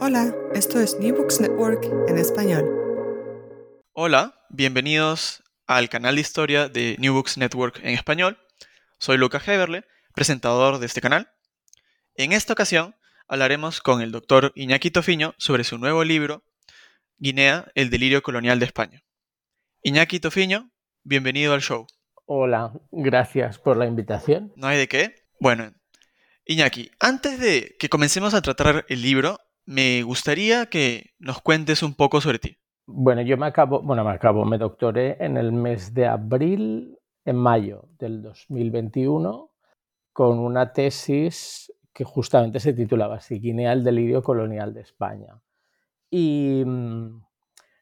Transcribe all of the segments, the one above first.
Hola, esto es New Books Network en español. Hola, bienvenidos al canal de historia de New Books Network en español. Soy Lucas Heberle, presentador de este canal. En esta ocasión hablaremos con el doctor Iñaki Tofiño sobre su nuevo libro, Guinea, el delirio colonial de España. Iñaki Tofiño, bienvenido al show. Hola, gracias por la invitación. No hay de qué. Bueno, Iñaki, antes de que comencemos a tratar el libro, me gustaría que nos cuentes un poco sobre ti. Bueno, yo me acabo, bueno, me acabo, me doctoré en el mes de abril, en mayo del 2021, con una tesis que justamente se titulaba así, Guinea, el delirio colonial de España. Y mm,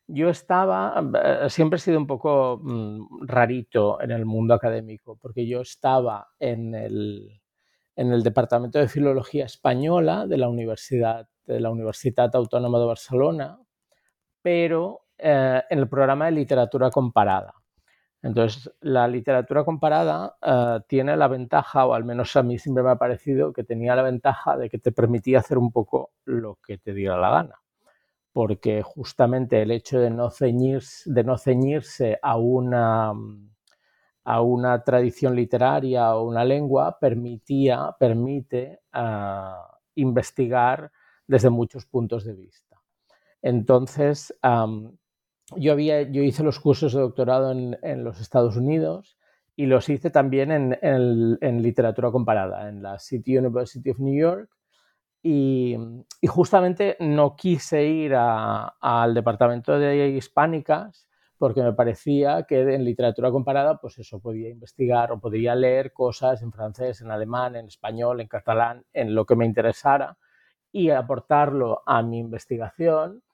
yo estaba, eh, siempre he sido un poco mm, rarito en el mundo académico, porque yo estaba en el, en el Departamento de Filología Española de la Universidad, de la Universitat Autónoma de Barcelona, pero eh, en el programa de literatura comparada. Entonces, la literatura comparada eh, tiene la ventaja, o al menos a mí siempre me ha parecido que tenía la ventaja de que te permitía hacer un poco lo que te diera la gana. Porque justamente el hecho de no ceñirse, de no ceñirse a una a una tradición literaria o una lengua permitía, permite ah, investigar desde muchos puntos de vista. Entonces, yo, había, yo hice los cursos de doctorado en, los Estados Unidos y los hice también en, literatura comparada, en la City University of New York. Y, justamente no quise ir al departamento de hispánicas porque me parecía que en literatura comparada, pues eso, podía investigar o podía leer cosas en francés, en alemán, en español, en catalán, en lo que me interesara y aportarlo a mi investigación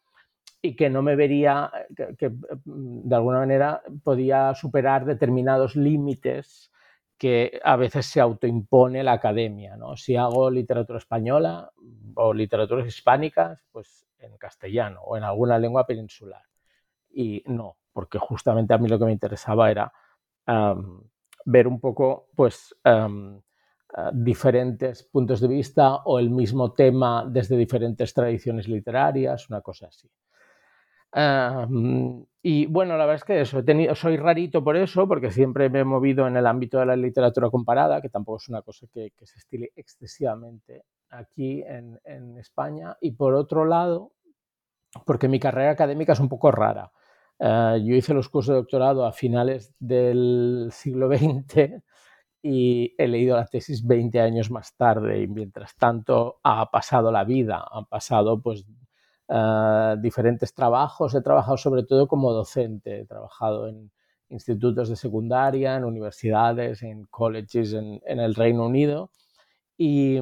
y que no me vería, que, de alguna manera podía superar determinados límites que a veces se autoimpone la academia. ¿no? Si hago literatura española o literaturas hispánicas, pues en castellano o en alguna lengua peninsular. Y no, porque justamente a mí lo que me interesaba era ver un poco pues, diferentes puntos de vista o el mismo tema desde diferentes tradiciones literarias, una cosa así. y bueno, la verdad es que eso, he tenido, soy rarito por eso, porque siempre me he movido en el ámbito de la literatura comparada, que tampoco es una cosa que, se estile excesivamente aquí en, España. Y por otro lado, porque mi carrera académica es un poco rara. Eh, yo hice los cursos de doctorado a finales del siglo XX y he leído la tesis 20 años más tarde y mientras tanto ha pasado la vida, han pasado pues eh, diferentes trabajos, he trabajado sobre todo como docente, he trabajado en institutos de secundaria, en universidades, en colleges en, el Reino Unido y,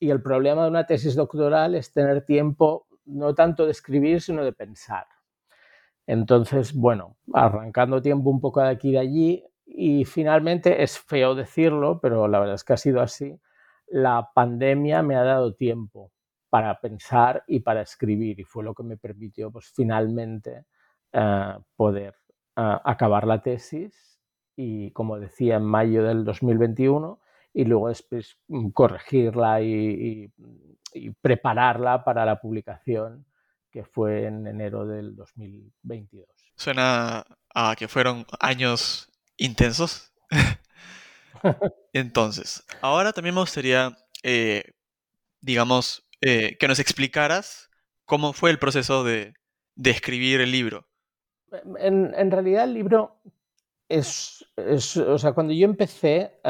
y el problema de una tesis doctoral es tener tiempo no tanto de escribir sino de pensar. Entonces, bueno, arrancando tiempo un poco de aquí y de allí, y finalmente es feo decirlo, pero la verdad es que ha sido así, la pandemia me ha dado tiempo para pensar y para escribir, y fue lo que me permitió, pues finalmente, poder acabar la tesis y, como decía, en mayo del 2021 y luego después mm, corregirla y, prepararla para la publicación que fue en enero del 2022. Suena a que fueron años intensos. Entonces, ahora también me gustaría, eh, digamos, eh, que nos explicaras cómo fue el proceso de, escribir el libro. En, realidad el libro es, o sea, cuando yo empecé,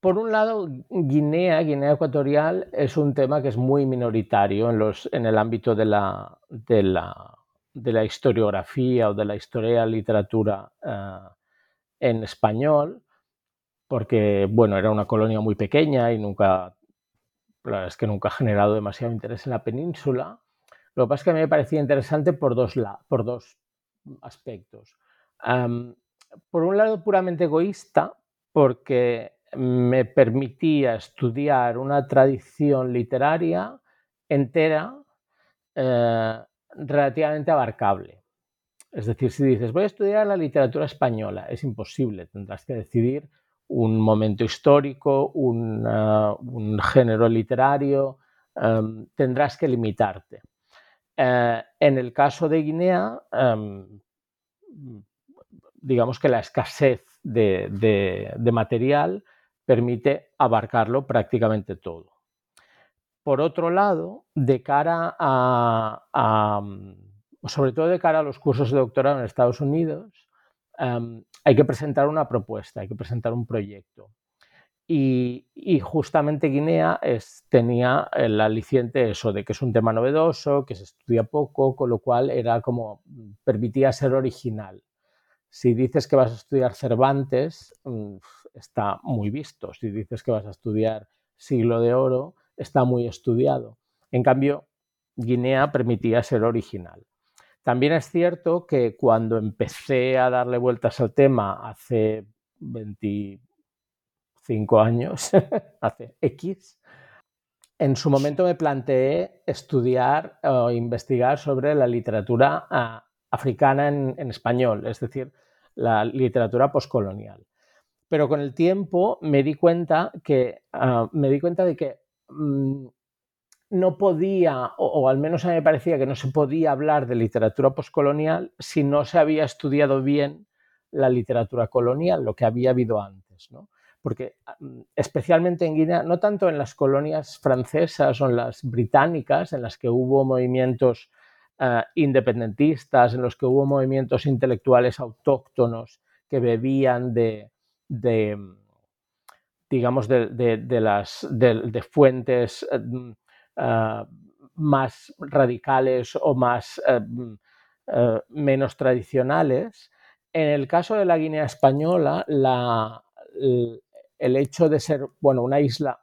por un lado, Guinea, Guinea Ecuatorial, es un tema que es muy minoritario en, los, en el ámbito de la, de, la, de la historiografía o de la historia literatura eh, en español, porque, bueno, era una colonia muy pequeña y nunca, la es que nunca ha generado demasiado interés en la península. Lo que pasa es que a mí me parecía interesante por dos, por dos aspectos. por un lado, puramente egoísta, porque me permitía estudiar una tradición literaria entera eh, relativamente abarcable. Es decir, si dices, voy a estudiar la literatura española, es imposible, tendrás que decidir un momento histórico, un, uh, género literario, um, tendrás que limitarte. Uh, en el caso de Guinea, um, digamos que la escasez de, material permite abarcarlo prácticamente todo. Por otro lado, de cara a, um, sobre todo de cara a los cursos de doctorado en Estados Unidos, hay que presentar una propuesta, hay que presentar un proyecto. Y, justamente Guinea tenía el aliciente eso, de que es un tema novedoso, que se estudia poco, con lo cual era como, permitía ser original. Si dices que vas a estudiar Cervantes, mm, está muy visto. Si dices que vas a estudiar Siglo de Oro, está muy estudiado. En cambio, Guinea permitía ser original. También es cierto que cuando empecé a darle vueltas al tema hace 25 años, hace X, en su momento me planteé estudiar o investigar sobre la literatura ah, africana en, español, es decir, la literatura poscolonial. Pero con el tiempo me di cuenta que ah, me di cuenta de que mm, no podía, o, al menos a mí me parecía que no se podía hablar de literatura poscolonial si no se había estudiado bien la literatura colonial, lo que había habido antes. ¿no? Porque mm, especialmente en Guinea, no tanto en las colonias francesas o en las británicas, en las que hubo movimientos eh, independentistas, en los que hubo movimientos intelectuales autóctonos que bebían de, digamos, de, las, de fuentes eh, eh, más radicales o más mm, menos tradicionales. En el caso de la Guinea española, el hecho de ser bueno, una isla,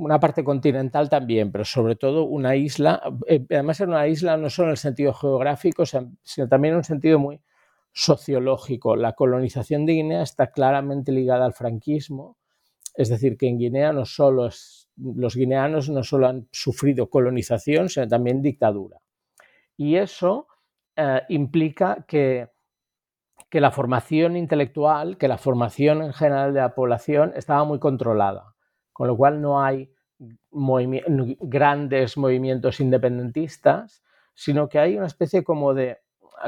una parte continental también, pero sobre todo una isla, además era una isla no solo en el sentido geográfico, sino también en un sentido muy sociológico. La colonización de Guinea está claramente ligada al franquismo, es decir, que en Guinea no solo los guineanos no solo han sufrido colonización, sino también dictadura. Y eso eh, implica que, que la formación intelectual, que la formación en general de la población estaba muy controlada, con lo cual no hay grandes movimientos independentistas, sino que hay una especie como de,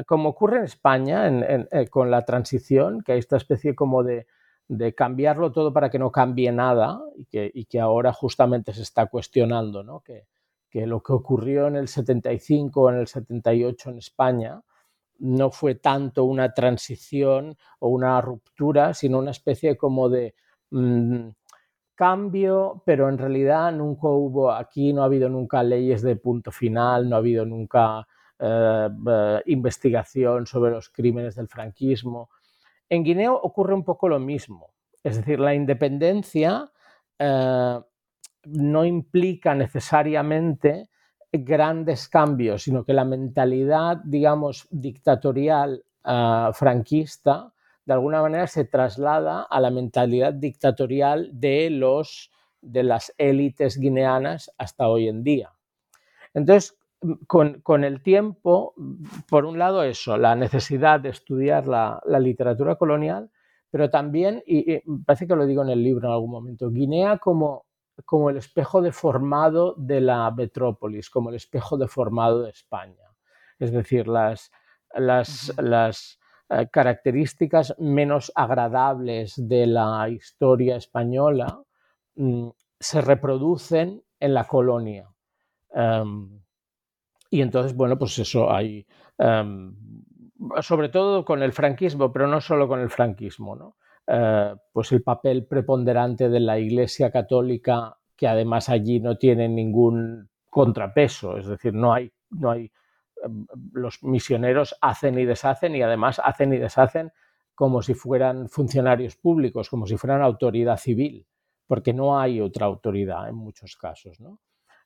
como ocurre en España eh, con la transición, que hay esta especie como de cambiarlo todo para que no cambie nada y que, ahora justamente se está cuestionando ¿no? que, lo que ocurrió en el 75 o en el 78 en España no fue tanto una transición o una ruptura, sino una especie como de mm, cambio, pero en realidad nunca hubo, aquí no ha habido nunca leyes de punto final, no ha habido nunca eh, eh, investigación sobre los crímenes del franquismo en Guinea ocurre un poco lo mismo. Es decir, la independencia eh, no implica necesariamente grandes cambios, sino que la mentalidad, digamos, dictatorial franquista, de alguna manera se traslada a la mentalidad dictatorial de, los, de las élites guineanas hasta hoy en día. Entonces, con, el tiempo, por un lado eso, la necesidad de estudiar la, literatura colonial, pero también, y, parece que lo digo en el libro en algún momento, Guinea como, como el espejo deformado de la metrópolis, como el espejo deformado de España. Es decir, las, las, las eh, características menos agradables de la historia española mm, se reproducen en la colonia. Em, y entonces, bueno, pues eso hay, em, sobre todo con el franquismo, pero no solo con el franquismo, ¿no? Eh, pues el papel preponderante de la Iglesia Católica, que además allí no tiene ningún contrapeso, es decir, no hay, no hay los misioneros hacen y deshacen y además hacen y deshacen como si fueran funcionarios públicos, como si fueran autoridad civil, porque no hay otra autoridad en muchos casos. ¿no?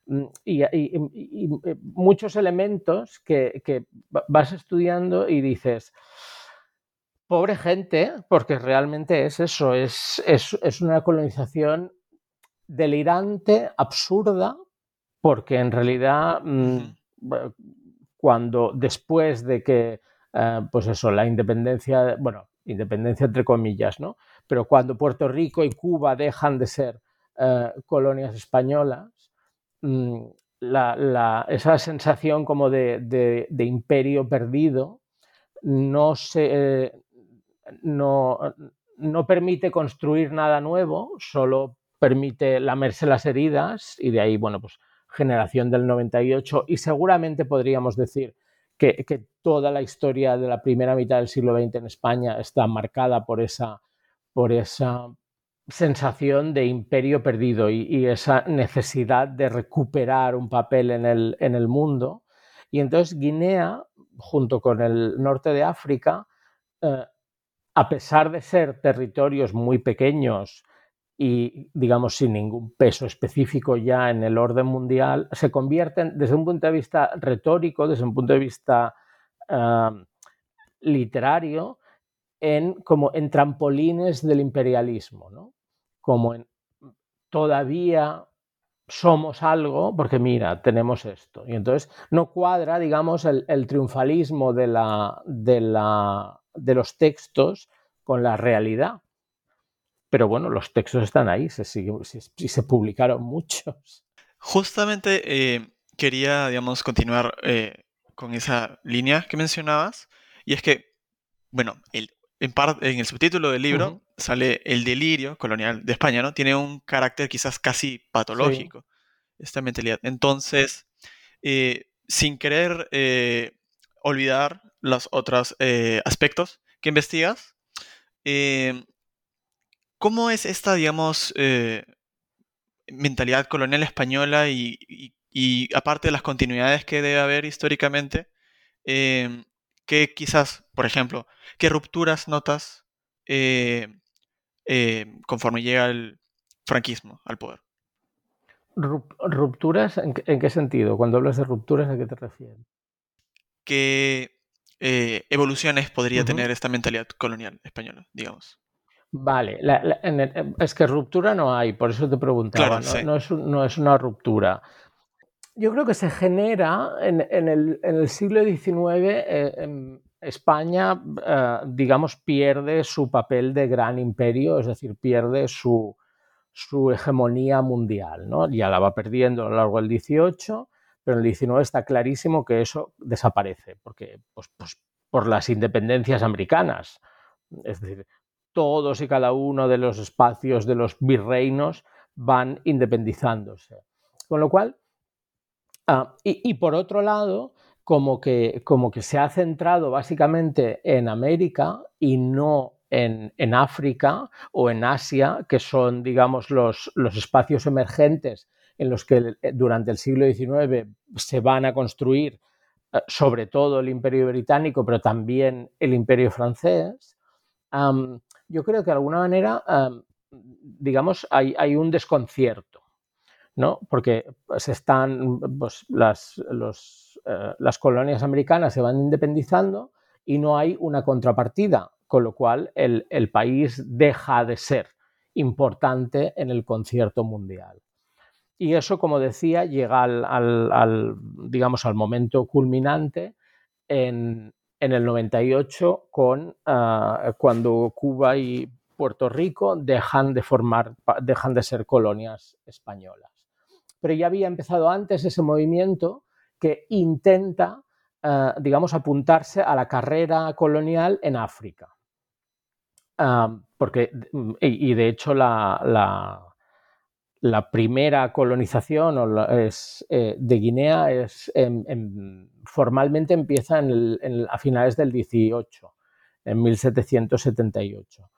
Mm, y, eh, muchos elementos que, vas estudiando y dices, pobre gente, porque realmente es eso, es, es, una colonización delirante, absurda, porque en realidad mm, cuando después de que, eh, pues eso, la independencia, bueno, independencia entre comillas, ¿no? Pero cuando Puerto Rico y Cuba dejan de ser eh, colonias españolas, Mm, esa sensación como de, imperio perdido no, se, no, no, permite construir nada nuevo, solo permite lamerse las heridas y de ahí, bueno, pues generación del 98 y seguramente podríamos decir que, toda la historia de la primera mitad del siglo XX en España está marcada por esa, por esa sensación de imperio perdido y, esa necesidad de recuperar un papel en el, en el, mundo. Y entonces Guinea, junto con el norte de África, eh, a pesar de ser territorios muy pequeños y, digamos, sin ningún peso específico ya en el orden mundial, se convierten, desde un punto de vista retórico, desde un punto de vista literario, en, como en trampolines del imperialismo. ¿no? como en, todavía somos algo, porque mira, tenemos esto. Y entonces no cuadra, digamos, el, triunfalismo de, la, de, la, de, los textos con la realidad. Pero bueno, los textos están ahí, se, y se publicaron muchos. Justamente eh, quería, digamos, continuar eh, con esa línea que mencionabas. Y es que, bueno, el, en, en el subtítulo del libro sale el delirio colonial de España, ¿no? Tiene un carácter quizás casi patológico, esta mentalidad. Entonces, eh, sin querer eh, olvidar los otros eh, aspectos que investigas, ¿cómo es esta, digamos, mentalidad colonial española y, y, aparte de las continuidades que debe haber históricamente, que quizás, por ejemplo, qué rupturas notas eh, conforme llega el franquismo al poder. ¿Rupturas en, qué sentido? Cuando hablas de rupturas, ¿a qué te refieres? ¿Qué eh, evoluciones podría tener esta mentalidad colonial española, digamos? Vale, es que ruptura no hay, por eso te preguntaba, no, es, una ruptura. Yo creo que se genera en, el, siglo XIX, España, eh, digamos, pierde su papel de gran imperio, es decir, pierde su, hegemonía mundial. ¿no? Ya la va perdiendo a lo largo del XVIII, pero en el XIX está clarísimo que eso desaparece, porque pues, pues, por las independencias americanas. Es decir, todos y cada uno de los espacios de los virreinos van independizándose. Con lo cual, ah, y, por otro lado, como que, como que se ha centrado básicamente en América y no en, África o en Asia, que son, digamos, los, los, espacios emergentes en los que eh, durante el siglo XIX se van a construir eh, sobre todo el imperio británico, pero también el imperio francés, yo creo que de alguna manera, digamos, hay, un desconcierto ¿no? Porque se están, pues, las, eh, las colonias americanas se van independizando y no hay una contrapartida, con lo cual el, país deja de ser importante en el concierto mundial. Y eso, como decía, llega al, digamos, al momento culminante en, el 98 con, ah, cuando Cuba y Puerto Rico dejan de, formar, dejan de ser colonias españolas. Pero ya había empezado antes ese movimiento que intenta, ah, digamos, apuntarse a la carrera colonial en África. Ah, porque, y, de hecho la primera colonización eh, de Guinea es, formalmente empieza a finales del 18, en 1778.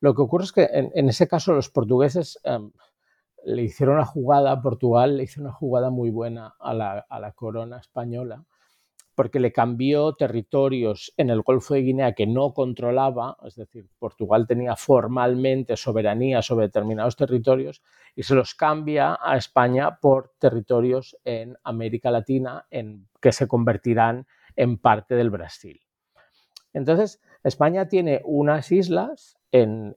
Lo que ocurre es que en, ese caso los portugueses em, le hicieron una jugada, Portugal le hizo una jugada muy buena a la corona española, porque le cambió territorios en el Golfo de Guinea que no controlaba, es decir, Portugal tenía formalmente soberanía sobre determinados territorios y se los cambia a España por territorios en América Latina en, que se convertirán en parte del Brasil. Entonces, España tiene unas islas, en,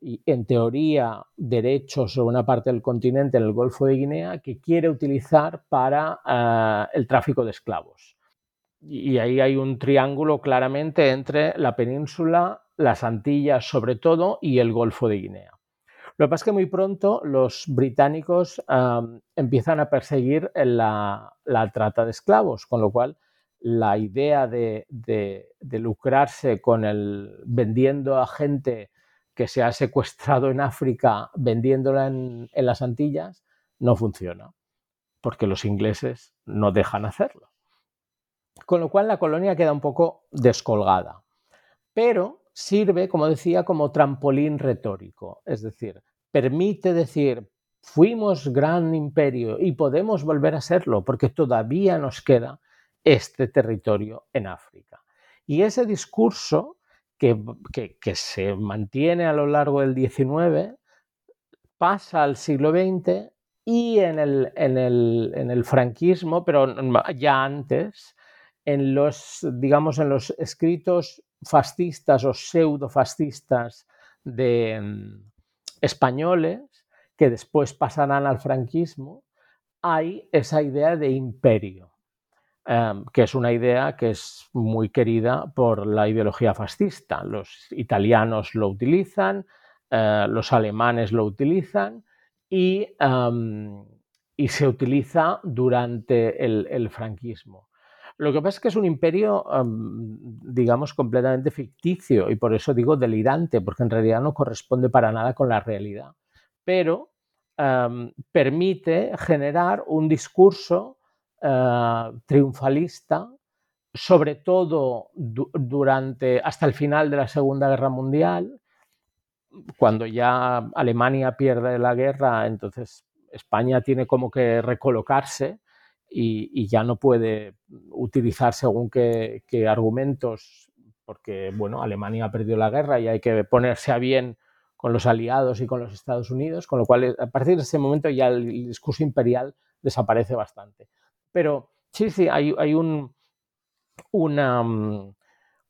teoría derechos sobre una parte del continente en el Golfo de Guinea, que quiere utilizar para eh, el tráfico de esclavos y ahí hay un triángulo claramente entre la península, las Antillas sobre todo y el Golfo de Guinea. Lo que pasa es que muy pronto los británicos empiezan a perseguir la, trata de esclavos, con lo cual la idea de, lucrarse con el vendiendo a gente que se ha secuestrado en África, vendiéndola en las Antillas, no funciona, porque los ingleses no dejan hacerlo con lo cual la colonia queda un poco descolgada. Pero sirve, como decía, como trampolín retórico, es decir, permite decir, fuimos gran imperio y podemos volver a serlo porque todavía nos queda este territorio en África. Y ese discurso que, se mantiene a lo largo del XIX pasa al siglo XX y en el, en el franquismo, pero ya antes, en los, digamos, en los escritos fascistas o pseudo-fascistas de mm, españoles, que después pasarán al franquismo, hay esa idea de imperio, em, que es una idea que es muy querida por la ideología fascista. Los italianos lo utilizan, eh, los alemanes lo utilizan y, em, se utiliza durante el franquismo. Lo que pasa es que es un imperio, digamos, completamente ficticio y por eso digo delirante, porque en realidad no corresponde para nada con la realidad. Pero permite generar un discurso eh, triunfalista, sobre todo durante hasta el final de la Segunda Guerra Mundial, cuando ya Alemania pierde la guerra, entonces España tiene como que recolocarse y, ya no puede utilizar según qué, argumentos, porque bueno, Alemania ha perdido la guerra y hay que ponerse a bien con los aliados y con los Estados Unidos, con lo cual a partir de ese momento ya el discurso imperial desaparece bastante. Pero sí, sí, hay, un, una,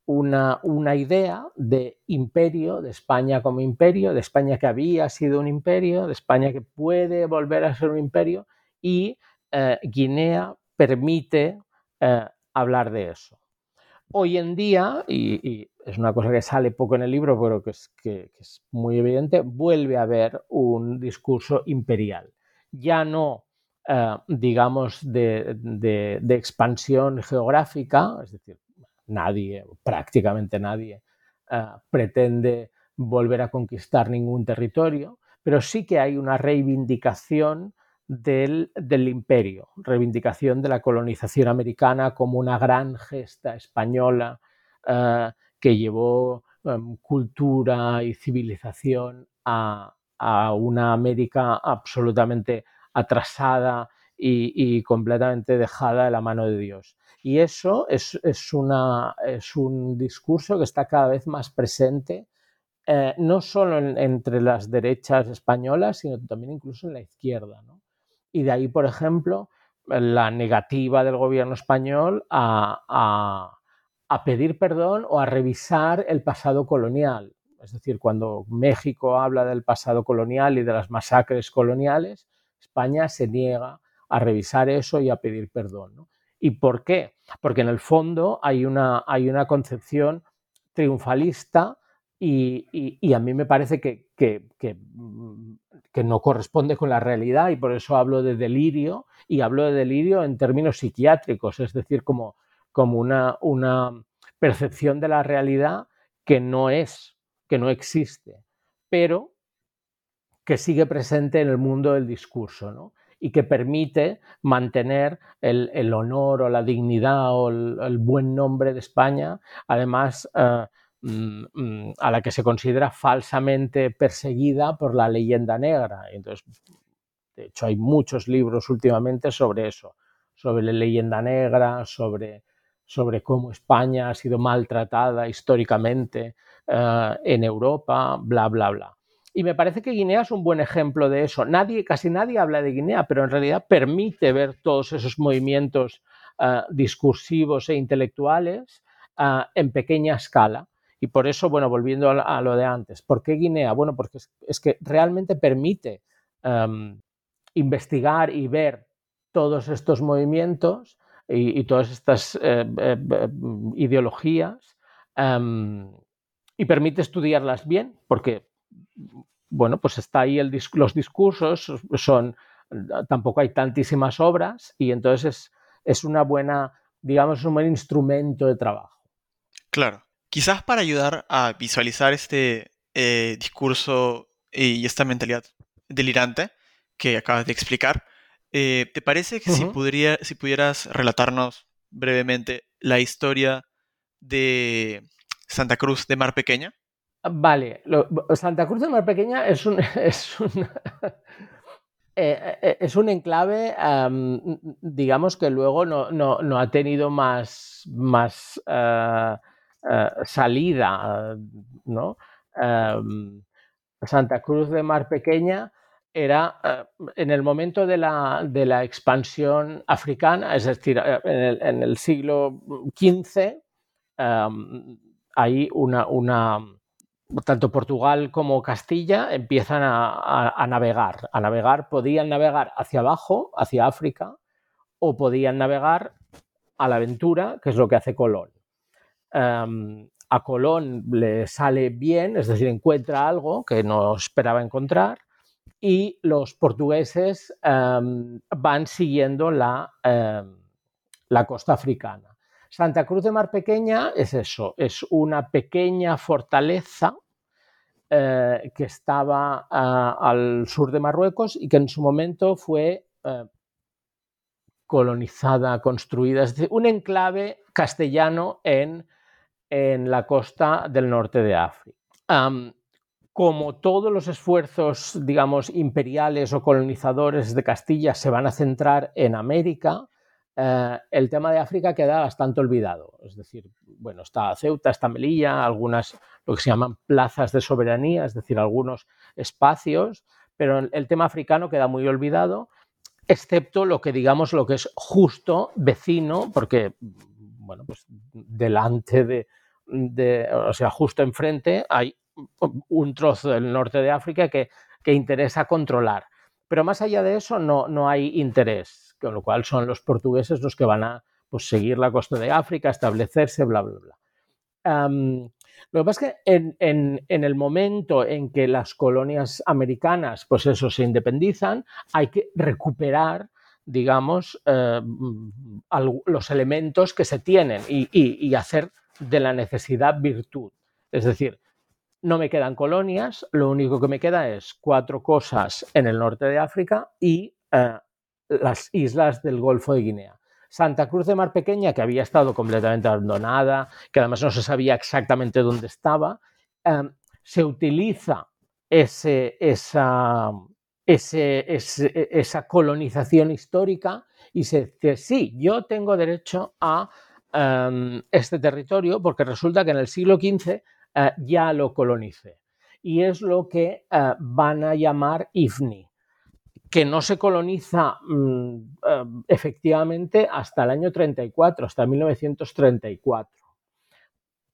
una, una, idea de imperio, de España como imperio, de España que había sido un imperio, de España que puede volver a ser un imperio y eh, Guinea permite eh, hablar de eso. Hoy en día, y, es una cosa que sale poco en el libro, pero que es, muy evidente, vuelve a haber un discurso imperial. Ya no, eh, digamos, de, expansión geográfica, es decir, nadie, prácticamente nadie, pretende volver a conquistar ningún territorio, pero sí que hay una reivindicación del, imperio, reivindicación de la colonización americana como una gran gesta española eh, que llevó em, cultura y civilización a, una América absolutamente atrasada y, completamente dejada de la mano de Dios. Y eso es, una, es un discurso que está cada vez más presente eh, no solo entre las derechas españolas, sino también incluso en la izquierda. Y de ahí, por ejemplo, la negativa del gobierno español a, pedir perdón o a revisar el pasado colonial. Es decir, cuando México habla del pasado colonial y de las masacres coloniales, España se niega a revisar eso y a pedir perdón. ¿Y por qué? Porque en el fondo hay una, hay una concepción triunfalista y, a mí me parece que, mm, que, no corresponde con la realidad y por eso hablo de delirio y hablo de delirio en términos psiquiátricos, es decir, como, como una, una percepción de la realidad que no es, que no existe, pero que sigue presente en el mundo del discurso y que permite mantener el, honor o la dignidad o el, buen nombre de España, además eh, a la que se considera falsamente perseguida por la leyenda negra. Entonces, de hecho, hay muchos libros últimamente sobre eso, sobre la leyenda negra, sobre, sobre cómo España ha sido maltratada históricamente eh, en Europa, bla, bla, bla. Y me parece que Guinea es un buen ejemplo de eso. Nadie, casi nadie habla de Guinea, pero en realidad permite ver todos esos movimientos eh, discursivos e intelectuales eh, en pequeña escala. Y por eso, bueno, volviendo a, lo de antes, ¿por qué Guinea? Bueno, porque es, que realmente permite em, investigar y ver todos estos movimientos y, todas estas eh, ideologías em, y permite estudiarlas bien, porque bueno, pues está ahí el, los discursos, son, tampoco hay tantísimas obras y entonces es, una buena, digamos, un buen instrumento de trabajo. Claro. Quizás para ayudar a visualizar este eh, discurso y esta mentalidad delirante que acabas de explicar, eh, ¿te parece que si, si pudieras relatarnos brevemente la historia de Santa Cruz de Mar Pequeña? Vale, Santa Cruz de Mar Pequeña es un, es un, eh, es un enclave, digamos que luego no, ha tenido más, más eh, salida, ¿no? Santa Cruz de Mar Pequeña era en el momento de la, de la, expansión africana, es decir, en el, en el siglo XV, hay una, una tanto Portugal como Castilla empiezan a, navegar. A navegar, podían navegar hacia abajo, hacia África, o podían navegar a la aventura, que es lo que hace Colón. Em, a Colón le sale bien, es decir, encuentra algo que no esperaba encontrar, y los portugueses em, van siguiendo la, em, la costa africana. Santa Cruz de Mar Pequeña es eso, es una pequeña fortaleza eh, que estaba al sur de Marruecos y que en su momento fue eh, colonizada, construida, es decir, un enclave castellano en, en la costa del norte de África. como todos los esfuerzos, digamos, imperiales o colonizadores de Castilla se van a centrar en América, eh, el tema de África queda bastante olvidado. Es decir, bueno, está Ceuta, está Melilla, algunas, lo que se llaman plazas de soberanía, es decir, algunos espacios, pero el tema africano queda muy olvidado, excepto lo que digamos lo que es justo vecino, porque, bueno, pues delante de, o sea, justo enfrente hay un trozo del norte de África que, que interesa controlar. Pero más allá de eso no, no hay interés con lo cual son los portugueses los que van a pues, seguir la costa de África, establecerse, bla, bla, bla. lo que pasa es que en, el momento en que las colonias americanas, pues eso, se independizan, hay que recuperar, digamos, eh, los elementos que se tienen y, hacer de la necesidad virtud. Es decir, no me quedan colonias, lo único que me queda es cuatro cosas en el norte de África y eh, las islas del Golfo de Guinea. Santa Cruz de Mar Pequeña, que había estado completamente abandonada, que además no se sabía exactamente dónde estaba, em, se utiliza ese, esa, esa colonización histórica y se dice, sí, yo tengo derecho a em, este territorio porque resulta que en el siglo XV eh, ya lo colonicé. Y es lo que eh, van a llamar IFNI, que no se coloniza mm, eh, efectivamente hasta el año 34, hasta 1934.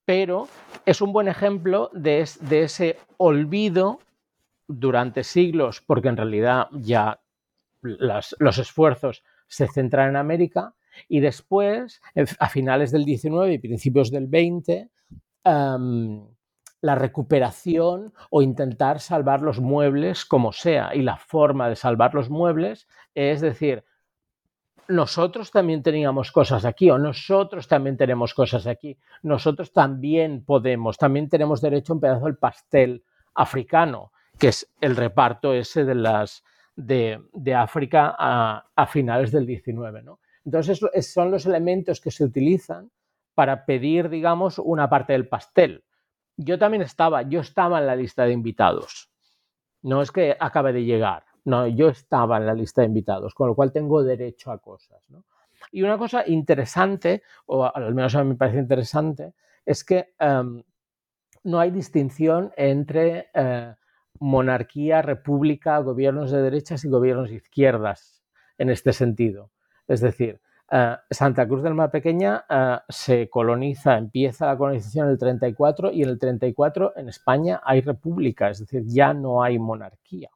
Pero es un buen ejemplo de, ese olvido durante siglos, porque en realidad ya los esfuerzos se centran en América y después, a finales del 19 y principios del 20, la recuperación o intentar salvar los muebles como sea. Y la forma de salvar los muebles es decir, nosotros también teníamos cosas aquí o nosotros también tenemos cosas aquí. Nosotros también podemos, también tenemos derecho a un pedazo del pastel africano, que es el reparto ese de las de, África a, finales del 19. ¿no? Entonces son los elementos que se utilizan para pedir, digamos, una parte del pastel. Yo también estaba, yo estaba en la lista de invitados. No es que acabe de llegar, no, yo estaba en la lista de invitados, con lo cual tengo derecho a cosas. Y una cosa interesante, o al menos a mí me parece interesante, es que em, no hay distinción entre eh, monarquía, república, gobiernos de derechas y gobiernos de izquierdas en este sentido. Es decir, eh, Santa Cruz del Mar Pequeña eh, se coloniza, empieza la colonización en el 34 y en el 34 en España hay república, es decir, ya no hay monarquía.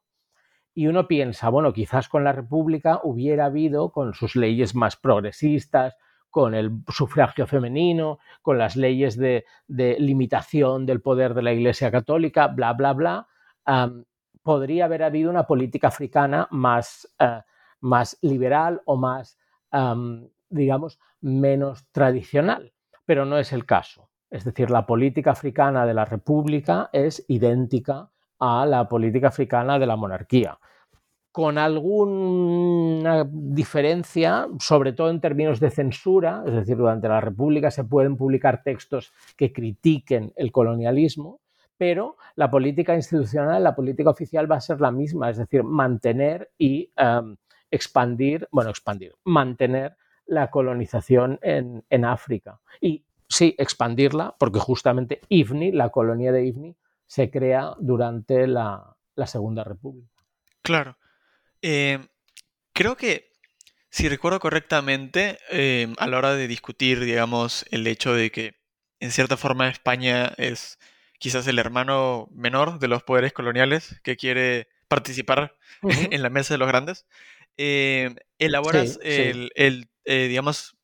Y uno piensa, bueno, quizás con la república hubiera habido, con sus leyes más progresistas, con el sufragio femenino, con las leyes de, limitación del poder de la Iglesia Católica, bla, bla, bla, podría haber habido una política africana más, eh, más liberal o más digamos, menos tradicional, pero no es el caso. Es decir, la política africana de la República es idéntica a la política africana de la monarquía, con alguna diferencia, sobre todo en términos de censura, es decir, durante la República se pueden publicar textos que critiquen el colonialismo, pero la política institucional, la política oficial va a ser la misma, es decir, mantener y expandir, bueno, expandir, mantener la colonización en, África. Y sí, expandirla, porque justamente IFNI, la colonia de IFNI, se crea durante la, Segunda República. Claro. Eh, creo que, si recuerdo correctamente, eh, a la hora de discutir, digamos, el hecho de que en cierta forma España es quizás el hermano menor de los poderes coloniales que quiere participar en la mesa de los grandes, eh, elaboras el, eh, digamos,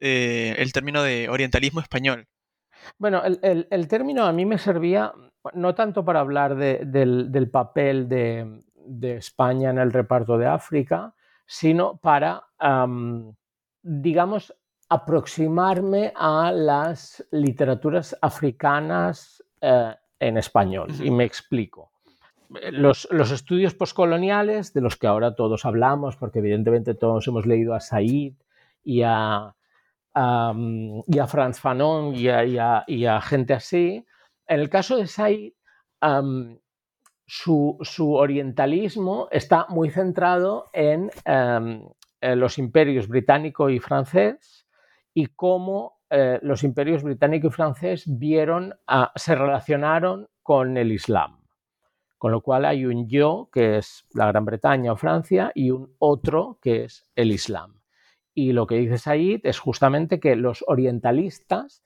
eh, el término de orientalismo español. Bueno, el, término a mí me servía no tanto para hablar del, papel de, España en el reparto de África, sino para, digamos, aproximarme a las literaturas africanas en español. Y me explico los, estudios postcoloniales, de los que ahora todos hablamos, porque evidentemente todos hemos leído a Said y a, y a Franz Fanon y a, gente así, en el caso de Said, su, orientalismo está muy centrado en, los imperios británico y francés y cómo eh, los imperios británico y francés vieron, se relacionaron con el Islam. Con lo cual hay un yo, que es la Gran Bretaña o Francia, y un otro, que es el Islam. Y lo que dice Said es justamente que los orientalistas,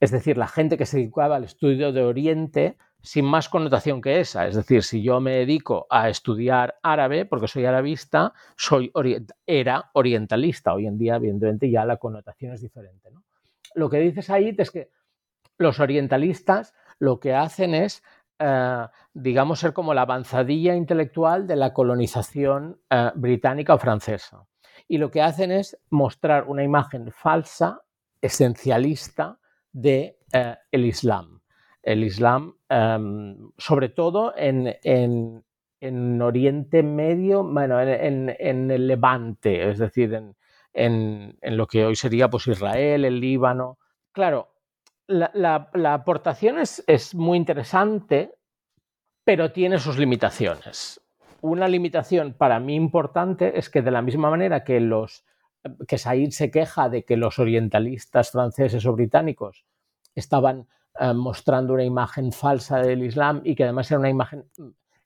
es decir, la gente que se dedicaba al estudio de Oriente, sin más connotación que esa. Es decir, si yo me dedico a estudiar árabe, porque soy arabista, soy era orientalista. Hoy en día, evidentemente, ya la connotación es diferente. Lo que dice Said es que los orientalistas lo que hacen es eh, digamos, ser como la avanzadilla intelectual de la colonización eh, británica o francesa. Y lo que hacen es mostrar una imagen falsa, esencialista, de eh, el Islam. El Islam, em, sobre todo en, Oriente Medio, bueno, en, el Levante, es decir, en, lo que hoy sería pues, Israel, el Líbano. Claro, la, aportación es, muy interesante, pero tiene sus limitaciones. Una limitación para mí importante es que de la misma manera que los que se queja de que los orientalistas franceses o británicos estaban eh, mostrando una imagen falsa del Islam y que además era una imagen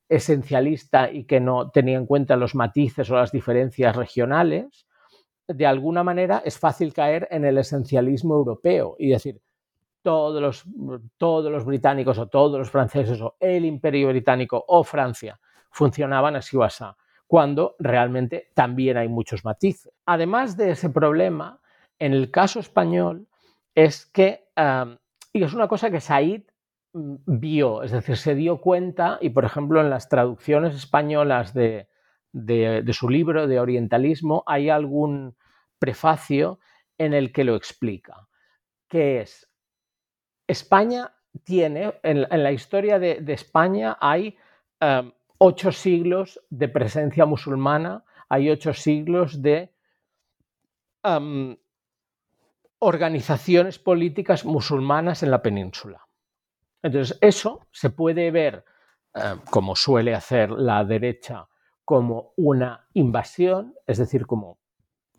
esencialista y que no tenía en cuenta los matices o las diferencias regionales, de alguna manera es fácil caer en el esencialismo europeo y decir, todos los, británicos o todos los franceses o el imperio británico o Francia funcionaban así o así. cuando realmente también hay muchos matices. Además de ese problema, en el caso español es que, y es una cosa que Said mm, vio, es decir, se dio cuenta y, por ejemplo, en las traducciones españolas de, de su libro de orientalismo hay algún prefacio en el que lo explica, que es, España tiene, en, la historia de, España hay em, ocho siglos de presencia musulmana, hay ocho siglos de em, organizaciones políticas musulmanas en la península. Entonces, eso se puede ver, em, como suele hacer la derecha, como una invasión, es decir, como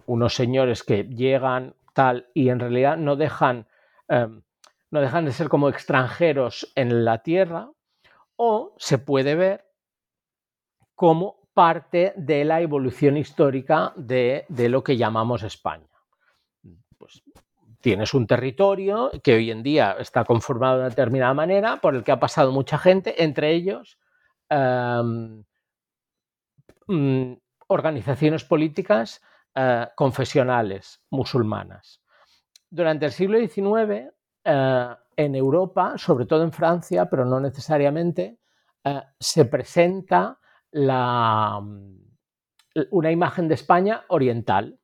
unos señores que llegan tal y en realidad no dejan, em, no dejan de ser como extranjeros en la tierra, o se puede ver como parte de la evolución histórica de, lo que llamamos España. Pues tienes un territorio que hoy en día está conformado de una determinada manera, por el que ha pasado mucha gente, entre ellos em, mm, organizaciones políticas eh, confesionales musulmanas. Durante el siglo XIX, eh, en Europa, sobre todo en Francia, pero no necesariamente, eh, se presenta la, una imagen de España oriental.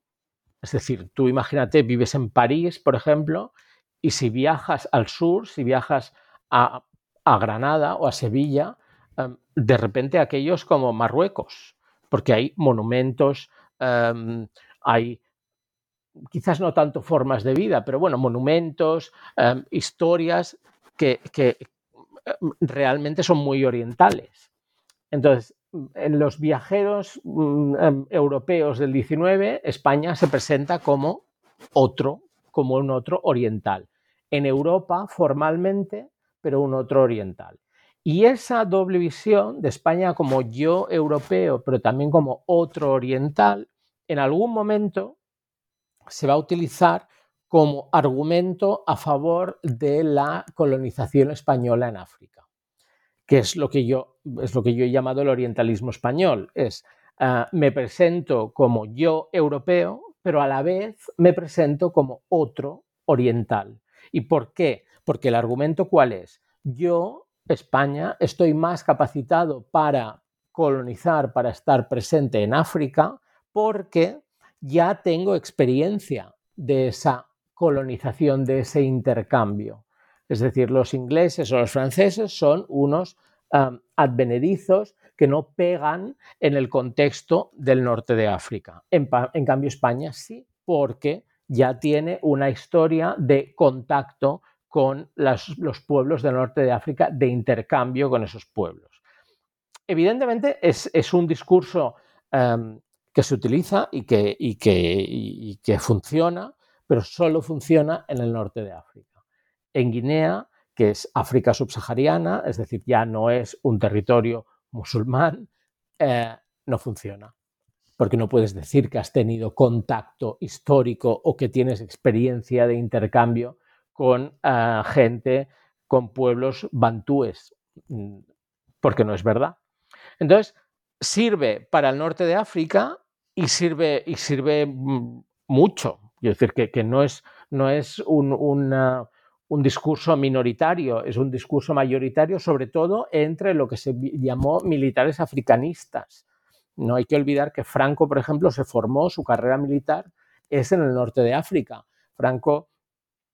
Es decir, tú imagínate, vives en París, por ejemplo, y si viajas al sur, si viajas a, Granada o a Sevilla, de repente aquellos como Marruecos, porque hay monumentos Em, hay quizás no tanto formas de vida, pero bueno, monumentos, em, historias que, em, realmente son muy orientales. Entonces, en los viajeros mm, europeos del 19, España se presenta como otro, como un otro oriental. En Europa, formalmente, pero un otro oriental. Y esa doble visión de España como yo europeo, pero también como otro oriental, en algún momento se va a utilizar como argumento a favor de la colonización española en África, que es lo que yo, es lo que yo he llamado el orientalismo español. Es, ah, me presento como yo europeo, pero a la vez me presento como otro oriental. ¿Y por qué? Porque el argumento cuál es? Yo España, estoy más capacitado para colonizar, para estar presente en África, porque ya tengo experiencia de esa colonización, de ese intercambio. Es decir, los ingleses o los franceses son unos advenedizos que no pegan en el contexto del norte de África. En, cambio, España sí, porque ya tiene una historia de contacto con los pueblos del norte de África, de intercambio con esos pueblos. Evidentemente es, un discurso que se utiliza y que, que, que funciona, pero solo funciona en el norte de África. En Guinea, que es África subsahariana, es decir, ya no es un territorio musulmán, eh, no funciona. Porque no puedes decir que has tenido contacto histórico o que tienes experiencia de intercambio con eh, gente, con pueblos bantúes, mm, porque no es verdad. Entonces, sirve para el norte de África y sirve, y sirve mm, mucho. Es decir, que, no es, no es un, un, discurso minoritario, es un discurso mayoritario, sobre todo entre lo que se llamó militares africanistas. No hay que olvidar que Franco, por ejemplo, se formó, su carrera militar es en el norte de África. Franco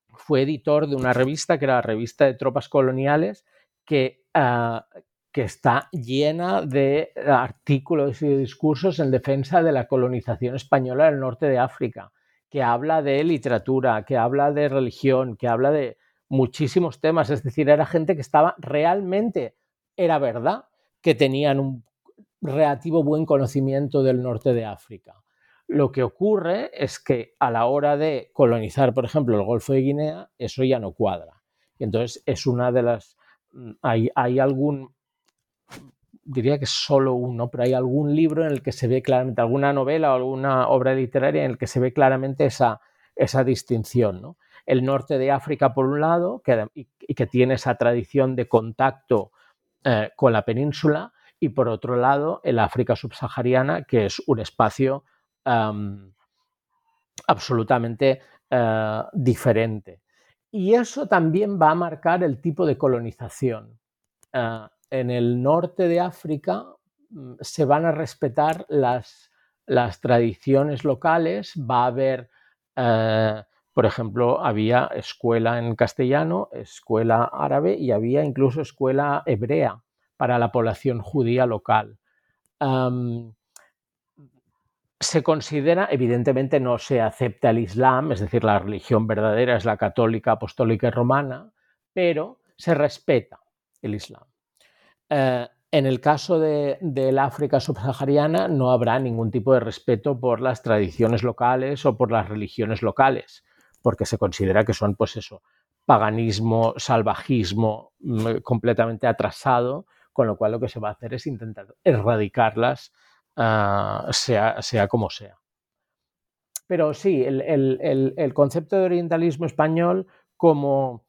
fue editor de una revista que era la revista de tropas coloniales, que, ah, que está llena de artículos y discursos en defensa de la colonización española del norte de África, que habla de literatura, que habla de religión, que habla de muchísimos temas. Es decir, era gente que estaba realmente, era verdad, que tenían un relativo buen conocimiento del norte de África. Lo que ocurre es que a la hora de colonizar, por ejemplo, el Golfo de Guinea, eso ya no cuadra. Y entonces es una de las... Mm, hay, hay algún, diría que solo uno, pero hay algún libro en el que se ve claramente, alguna novela o alguna obra literaria en el que se ve claramente esa, esa distinción. ¿no? El norte de África, por un lado, que, y, que tiene esa tradición de contacto eh, con la península, y por otro lado el África subsahariana, que es un espacio absolutamente uh, diferente. Y eso también va a marcar el tipo de colonización. Uh, en el norte de África mm, se van a respetar las, tradiciones locales, va a haber uh, por ejemplo, había escuela en castellano, escuela árabe y había incluso escuela hebrea para la población judía local. se considera, evidentemente no se acepta el Islam, es decir, la religión verdadera es la católica, apostólica y romana, pero se respeta el Islam. Eh, en el caso del África subsahariana no habrá ningún tipo de respeto por las tradiciones locales o por las religiones locales porque se considera que son, pues eso, paganismo, salvajismo mm, completamente atrasado, con lo cual lo que se va a hacer es intentar erradicarlas, ah, sea, sea, como sea. Pero sí, el, concepto de orientalismo español como,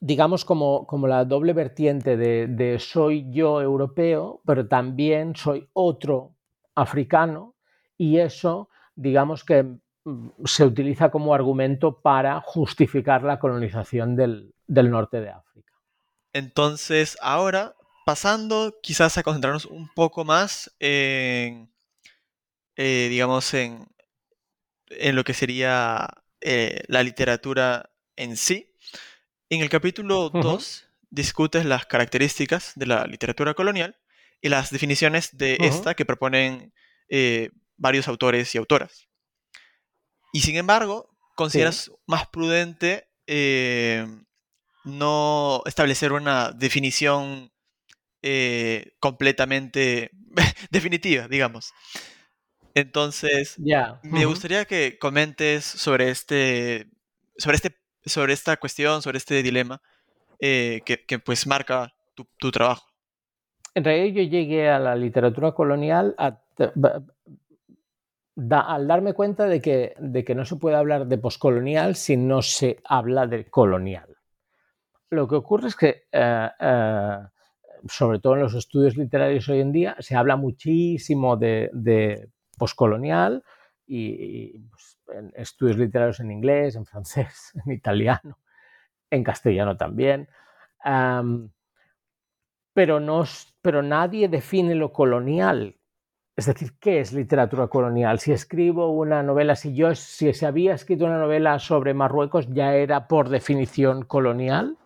digamos, como, como la doble vertiente de, soy yo europeo, pero también soy otro africano, y eso, digamos que se utiliza como argumento para justificar la colonización del, norte de África. Entonces, ahora, pasando quizás a concentrarnos un poco más en, eh, digamos, en, en, lo que sería eh, la literatura en sí. En el capítulo 2 discutes las características de la literatura colonial y las definiciones de esta que proponen eh, varios autores y autoras. Y sin embargo, consideras más prudente eh, no establecer una definición eh, completamente definitiva, digamos. Entonces, me gustaría que comentes sobre este, sobre este, sobre esta cuestión, sobre este dilema eh, que, pues marca tu, trabajo. En realidad yo llegué a la literatura colonial a, al darme cuenta de que, de que no se puede hablar de poscolonial si no se habla de colonial. Lo que ocurre es que, eh, eh, sobre todo en los estudios literarios hoy en día, se habla muchísimo de, de poscolonial y, pues, estudios literarios en inglés, en francés, en italiano, en castellano también. pero, no, pero nadie define lo colonial es decir, ¿qué es literatura colonial? Si escribo una novela, si yo si se había escrito una novela sobre Marruecos, ya era por definición colonial.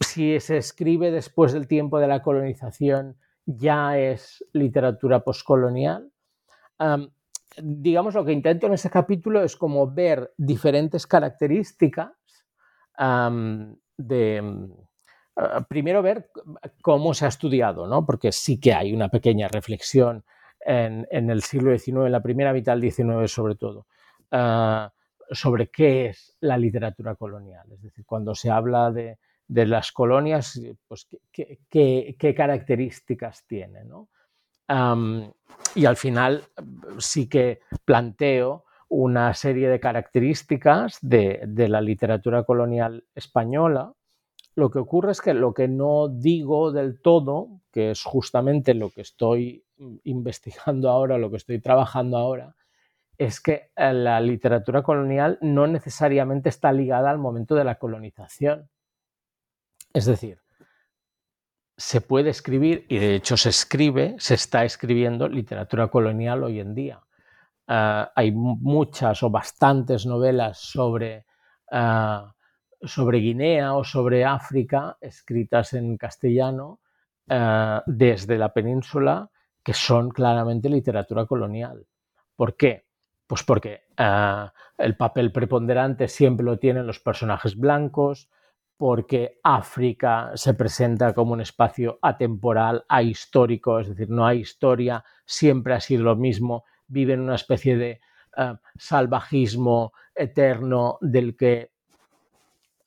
si se escribe después del tiempo de la colonización, ya es literatura postcolonial. Digamos, lo que intento en ese capítulo es como ver diferentes características de Ah, primero ver cómo se ha estudiado, ¿no? porque sí que hay una pequeña reflexión en, el siglo XIX, en la primera mitad del XIX sobre todo, ah, sobre qué es la literatura colonial. Es decir, cuando se habla de, las colonias, pues qué, características tiene. Y al final sí que planteo una serie de características de la literatura colonial española lo que ocurre es que lo que no digo del todo, que es justamente lo que estoy investigando ahora, lo que estoy trabajando ahora, es que eh, la literatura colonial no necesariamente está ligada al momento de la colonización. Es decir, se puede escribir, y de hecho se escribe, se está escribiendo literatura colonial hoy en día. Ah, hay muchas o bastantes novelas sobre ah, sobre Guinea o sobre África escritas en castellano eh, desde la península que son claramente literatura colonial. ¿Por qué? Pues porque el papel preponderante siempre lo tienen los personajes blancos, porque África se presenta como un espacio atemporal, ahistórico, es decir, no hay historia, siempre ha sido lo mismo, vive en una especie de eh, salvajismo eterno del que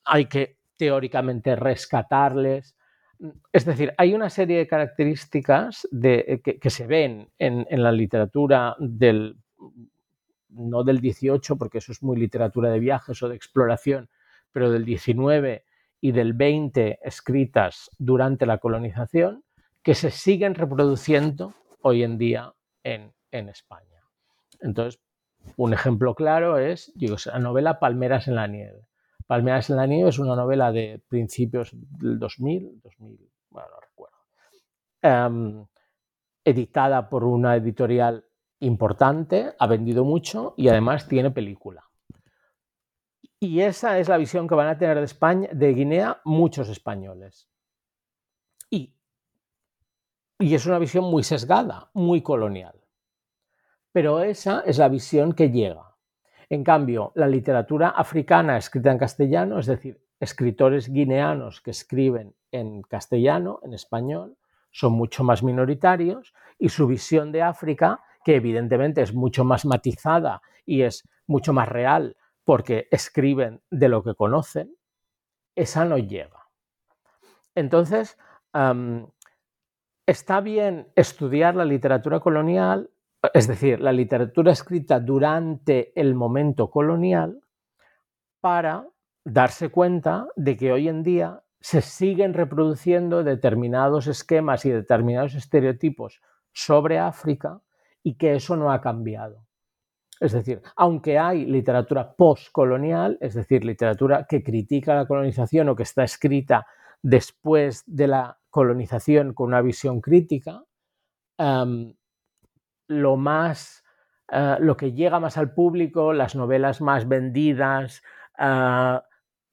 hay que teóricamente rescatarles. Es decir, hay una serie de características de, que, se ven en, la literatura del, no del 18, porque eso es muy literatura de viajes o de exploración, pero del 19 y del 20 escritas durante la colonización que se siguen reproduciendo hoy en día en, en España. Entonces, un ejemplo claro es digo, la novela Palmeras en la nieve. Palmeras en la nieve es una novela de principios del 2000, 2000 bueno, no recuerdo, em, editada por una editorial importante, ha vendido mucho y además tiene película. Y esa es la visión que van a tener de, España, de Guinea muchos españoles. Y, y es una visión muy sesgada, muy colonial. Pero esa es la visión que llega. En cambio, la literatura africana escrita en castellano, es decir, escritores guineanos que escriben en castellano, en español, son mucho más minoritarios y su visión de África, que evidentemente es mucho más matizada y es mucho más real porque escriben de lo que conocen, esa no llega. Entonces, está bien estudiar la literatura colonial, es decir, la literatura escrita durante el momento colonial, para darse cuenta de que hoy en día se siguen reproduciendo determinados esquemas y determinados estereotipos sobre África y que eso no ha cambiado. Es decir, aunque hay literatura postcolonial, es decir, literatura que critica la colonización o que está escrita después de la colonización con una visión crítica, em, lo más, eh, lo que llega más al público, las novelas más vendidas, eh,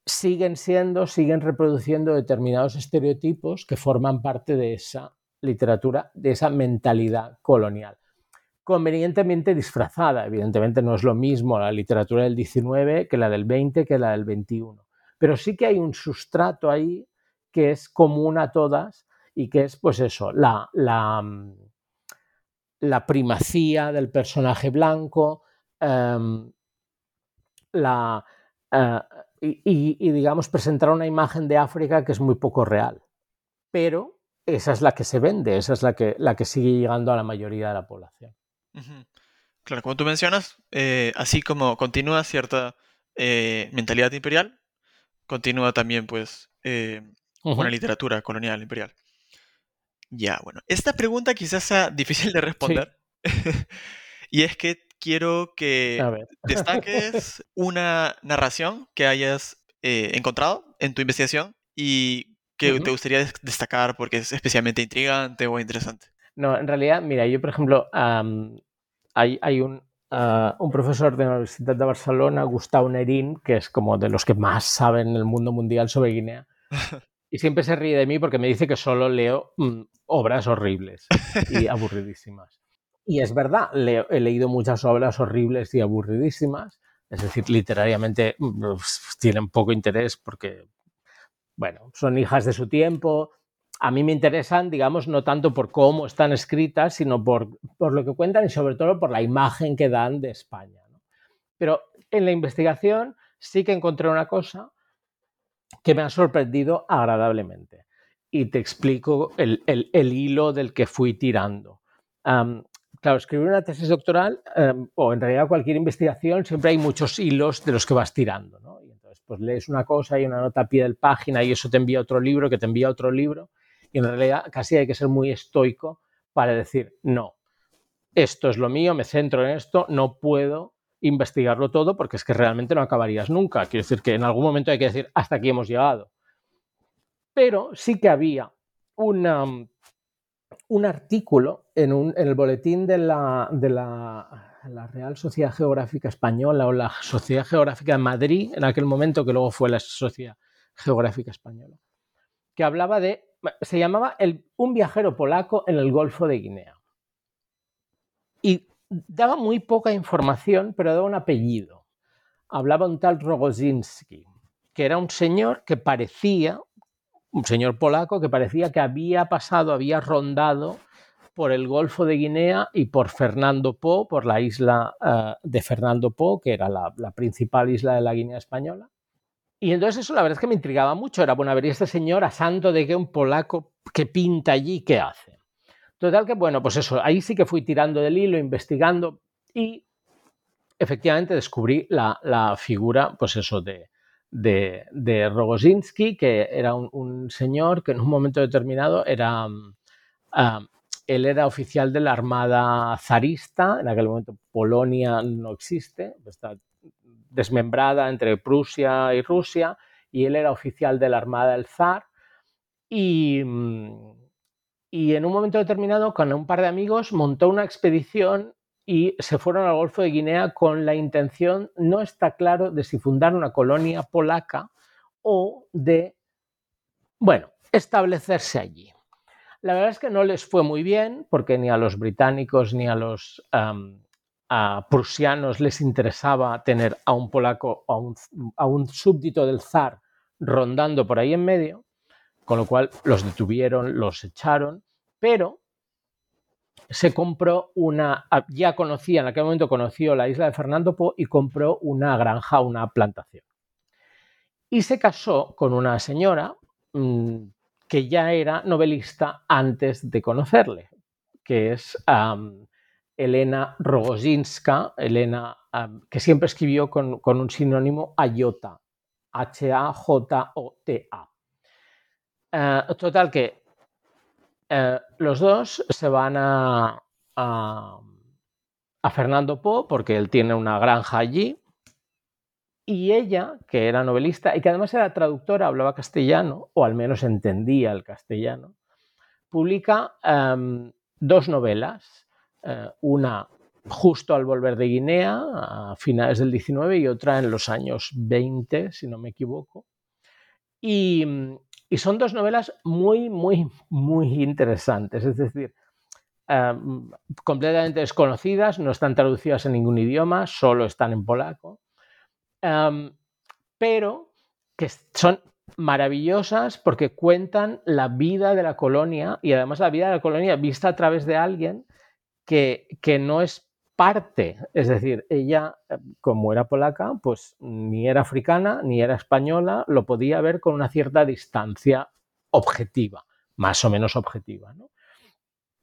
siguen siendo, siguen reproduciendo determinados estereotipos que forman parte de esa literatura, de esa mentalidad colonial convenientemente disfrazada. Evidentemente no es lo mismo la literatura del 19 que la del 20 que la del 21. Pero sí que hay un sustrato ahí que es común a todas y que es pues eso, la, mm, primacía del personaje blanco, em, eh, y, digamos presentar una imagen de África que es muy poco real. Pero esa es la que se vende, esa es la que sigue llegando a la mayoría de la población. Claro, como tú mencionas, eh, así como continúa cierta eh, mentalidad imperial, continúa también, pues, eh, una literatura colonial imperial. Ya, bueno, esta pregunta quizás sea difícil de responder. y es que quiero que destaques una narración que hayas encontrado en tu investigación y que te gustaría destacar porque es especialmente intrigante o interesante. No, en realidad, mira, yo por ejemplo, hay, hay un, ah, un, profesor de la Universidad de Barcelona, Gustavo Nerín, que es como de los que más saben en el mundo mundial sobre Guinea. Y siempre se ríe de mí porque me dice que solo leo mm, obras horribles y aburridísimas. Y es verdad, he leído muchas obras horribles y aburridísimas. Es decir, literariamente mm, pues, tienen poco interés porque, bueno, son hijas de su tiempo, a mí me interesan, digamos, no tanto por cómo están escritas, sino por, lo que cuentan y sobre todo por la imagen que dan de España. Pero en la investigación sí que encontré una cosa que me ha sorprendido agradablemente. Y te explico el, hilo del que fui tirando. claro, escribir una tesis doctoral em, o en realidad cualquier investigación siempre hay muchos hilos de los que vas tirando. Y entonces, pues lees una cosa y una nota a pie de página y eso te envía otro libro que te envía otro libro y en realidad casi hay que ser muy estoico para decir, no, esto es lo mío, me centro en esto, no puedo investigarlo todo porque es que realmente no acabarías nunca. Quiero decir que en algún momento hay que decir, hasta aquí hemos llegado. Pero sí que había un artículo en, el boletín de la, de la, Real Sociedad Geográfica Española o la Sociedad Geográfica de Madrid, en aquel momento que luego fue la Sociedad Geográfica Española, que hablaba de se llamaba Un viajero polaco en el Golfo de Guinea. Y daba muy poca información, pero daba un apellido. Hablaba un tal Rogozinski, que era un señor que parecía, un señor polaco que parecía que había pasado, había rondado por el Golfo de Guinea y por Fernando Po, por la isla eh, de Fernando Po, que era la, principal isla de la Guinea española, y entonces eso la verdad es que me intrigaba mucho. Era, bueno, a ver, este señor a santo de que un polaco que pinta allí, ¿qué hace? Total que, bueno, pues eso, ahí sí que fui tirando del hilo, investigando y efectivamente descubrí la, figura, pues eso, de, de, Rogozinski, que era un, señor que en un momento determinado era... Um, él era oficial de la Armada zarista, en aquel momento Polonia no existe, está desmembrada entre Prusia y Rusia, y él era oficial de la Armada del Zar. Y, y en un momento determinado, con un par de amigos, montó una expedición y se fueron al Golfo de Guinea con la intención, no está claro, de si fundar una colonia polaca o de, bueno, establecerse allí. La verdad es que no les fue muy bien, porque ni a los británicos ni a los prusianos les interesaba tener a un polaco o a un, súbdito del zar rondando por ahí en medio, con lo cual los detuvieron, los echaron, pero se compró una, ya conocía, en aquel momento conoció la isla de Fernando Po y compró una granja, una plantación. Y se casó con una señora mm, que ya era novelista antes de conocerle, que es Elena Rogozinska, Elena, que siempre escribió con, un sinónimo Ayota, H-A-J-O-T-A. Eh, total que eh, los dos se van a, a, Fernando Po porque él tiene una granja allí y ella, que era novelista y que además era traductora, hablaba castellano, o al menos entendía el castellano, publica em, dos novelas, eh, una justo al volver de Guinea, a finales del 19, y otra en los años 20, si no me equivoco. Y, son dos novelas muy, muy, muy interesantes, es decir, em, completamente desconocidas, no están traducidas en ningún idioma, solo están en polaco pero que son maravillosas porque cuentan la vida de la colonia y además la vida de la colonia vista a través de alguien que, no es parte, es decir, ella, eh, como era polaca, pues ni era africana ni era española, lo podía ver con una cierta distancia objetiva, más o menos objetiva.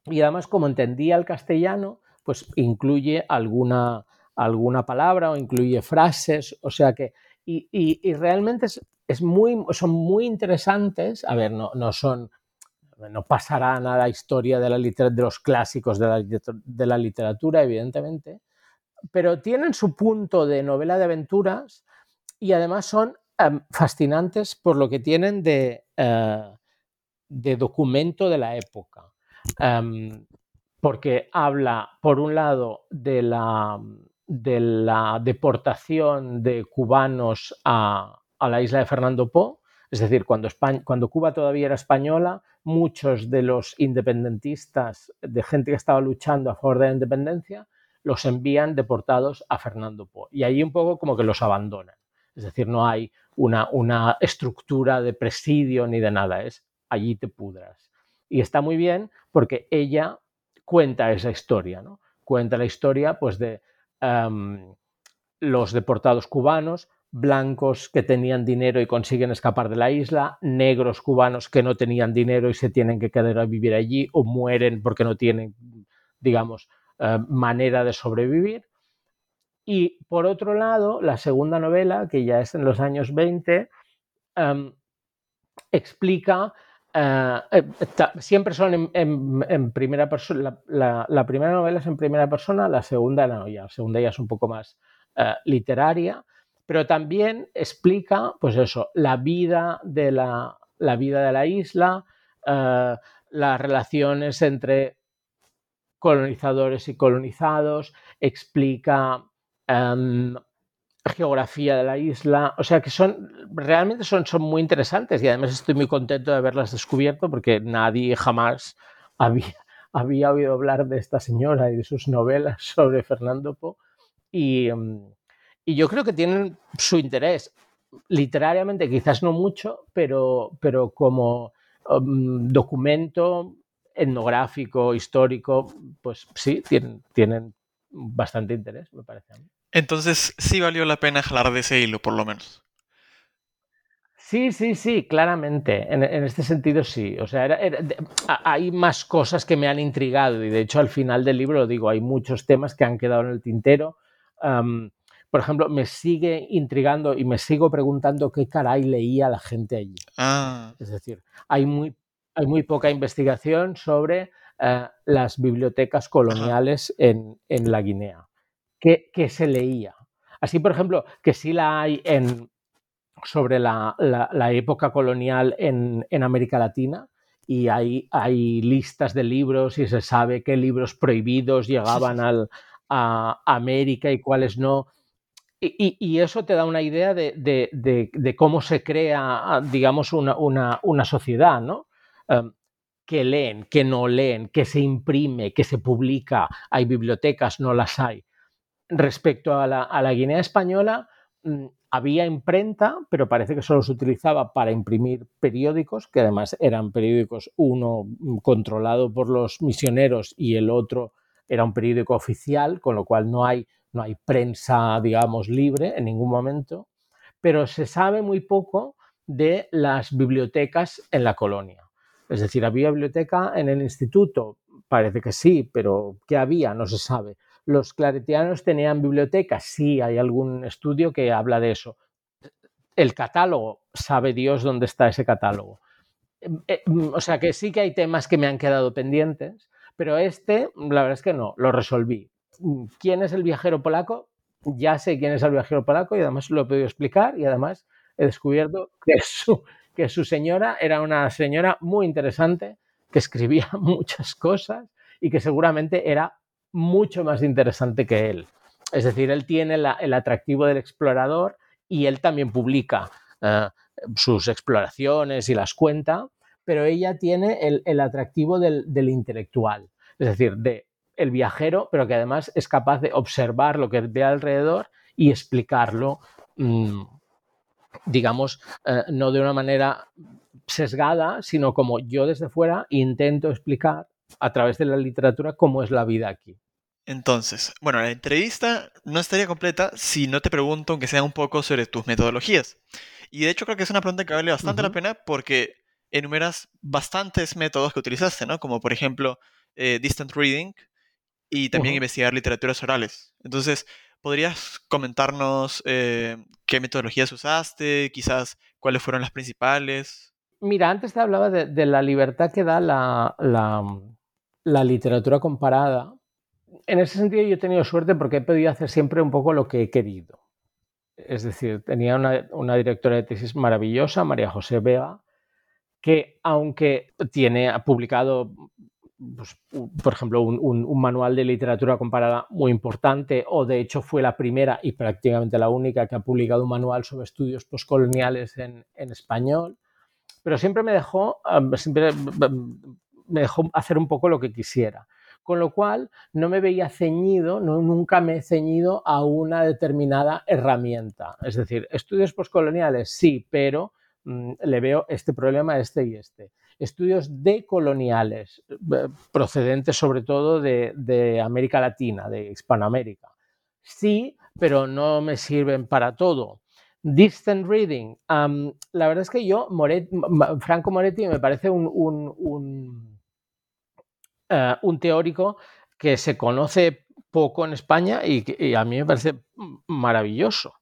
Y además, como entendía el castellano, pues incluye alguna, alguna palabra o incluye frases, o sea que, y, realmente es, muy, son muy interesantes, a ver, no, no son, no pasará a la historia de, los clásicos de la, literatura, evidentemente, pero tienen su punto de novela de aventuras y además son fascinantes por lo que tienen de, eh, documento de la época. Porque habla, por un lado, de la, de la deportación de cubanos a, la isla de Fernando Po, es decir, cuando, Cuba todavía era española, muchos de los independentistas, de gente que estaba luchando a favor de la independencia, los envían deportados a Fernando Po. Y ahí un poco como que los abandonan. Es decir, no hay una, estructura de presidio ni de nada, es allí te pudras. Y está muy bien porque ella cuenta esa historia, ¿no? Cuenta la historia pues de los deportados cubanos, blancos que tenían dinero y consiguen escapar de la isla, negros cubanos que no tenían dinero y se tienen que quedar a vivir allí o mueren porque no tienen, digamos, eh, manera de sobrevivir. Y por otro lado, la segunda novela, que ya es en los años 20, explica eh, eh, siempre son en, primera persona. La, primera novela es en primera persona, la segunda no, ya, la segunda ya es un poco más literaria, pero también explica, pues eso, la vida de la, la vida de la isla, las relaciones entre colonizadores y colonizados, explica em, geografía de la isla, o sea que son realmente son, son muy interesantes y además estoy muy contento de haberlas descubierto porque nadie jamás había, había oído hablar de esta señora y de sus novelas sobre Fernando Po y, mm, y yo creo que tienen su interés literariamente quizás no mucho, pero, pero como um, documento etnográfico, histórico, pues sí, tienen, tienen bastante interés, me parece a mí. Entonces sí valió la pena jalar de ese hilo, por lo menos. Sí, sí, sí, claramente. En, este sentido sí. O sea, hay más cosas que me han intrigado y de hecho al final del libro lo digo, hay muchos temas que han quedado en el tintero. Por ejemplo, me sigue intrigando y me sigo preguntando qué caray leía la gente allí. Ah, Es decir, hay muy, hay muy poca investigación sobre eh, las bibliotecas coloniales en, en la Guinea. ¿Qué, qué se leía? Así, por ejemplo, que sí la hay en, sobre la, la- la época colonial en, en América Latina y hay, hay listas de libros y se sabe qué libros prohibidos llegaban al, a América y cuáles no. Y, eso te da una idea de, cómo se crea, digamos, una, sociedad, ¿no? Em, que leen, que no leen, que se imprime, que se publica, hay bibliotecas, no las hay. Respecto a la, a la Guinea española, mm, había imprenta, pero parece que solo se utilizaba para imprimir periódicos, que además eran periódicos, uno mm, controlado por los misioneros y el otro era un periódico oficial, con lo cual no hay, no hay prensa, digamos, libre en ningún momento, pero se sabe muy poco de las bibliotecas en la colonia. Es decir, ¿había biblioteca en el instituto? Parece que sí, pero ¿qué había? No se sabe. ¿Los claretianos tenían bibliotecas? Sí, hay algún estudio que habla de eso. El catálogo, sabe Dios dónde está ese catálogo. Eh, mm, O sea que sí que hay temas que me han quedado pendientes, pero este, la verdad es que no, lo resolví. ¿Quién es el viajero polaco? Ya sé quién es el viajero polaco y además lo he podido explicar y además he descubierto que su, que su señora era una señora muy interesante, que escribía muchas cosas y que seguramente era mucho más interesante que él. Es decir, él tiene el atractivo del explorador y él también publica eh, sus exploraciones y las cuenta, pero ella tiene el, el atractivo del, del intelectual, es decir, de el viajero, pero que además es capaz de observar lo que ve alrededor y explicarlo, mm, digamos, eh, no de una manera sesgada, sino como yo desde fuera intento explicar a través de la literatura cómo es la vida aquí. entonces, bueno, la entrevista no estaría completa si no te pregunto, aunque sea un poco, sobre tus metodologías. Y de hecho creo que es una pregunta que vale bastante la pena porque enumeras bastantes métodos que utilizaste, ¿no? Como por ejemplo eh, distant reading y también Ujú. investigar literaturas orales. Entonces, ¿podrías comentarnos eh, qué metodologías usaste? Quizás cuáles fueron las principales. Mira, antes te hablaba de, de la libertad que da la, la- la literatura comparada. En ese sentido yo he tenido suerte porque he podido hacer siempre un poco lo que he querido. Es decir, tenía una, una directora de tesis maravillosa, María José Vega, que aunque tiene ha publicado, pues, por ejemplo, un, manual de literatura comparada muy importante, o de hecho fue la primera y prácticamente la única que ha publicado un manual sobre estudios postcoloniales en, español, pero siempre me dejó, siempre me dejó hacer un poco lo que quisiera. Con lo cual, no me veía ceñido, no, nunca me he ceñido a una determinada herramienta. Es decir, estudios postcoloniales, sí, pero mm, le veo este problema, este y este. Estudios decoloniales, eh, procedentes sobre todo de, de América Latina, de Hispanoamérica. Sí, pero no me sirven para todo. Distant reading. La verdad es que yo, Moret, Franco Moretti, me parece un, un, uh, un, teórico que se conoce poco en España y, y, a mí me parece maravilloso,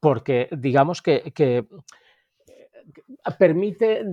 porque digamos que, que permite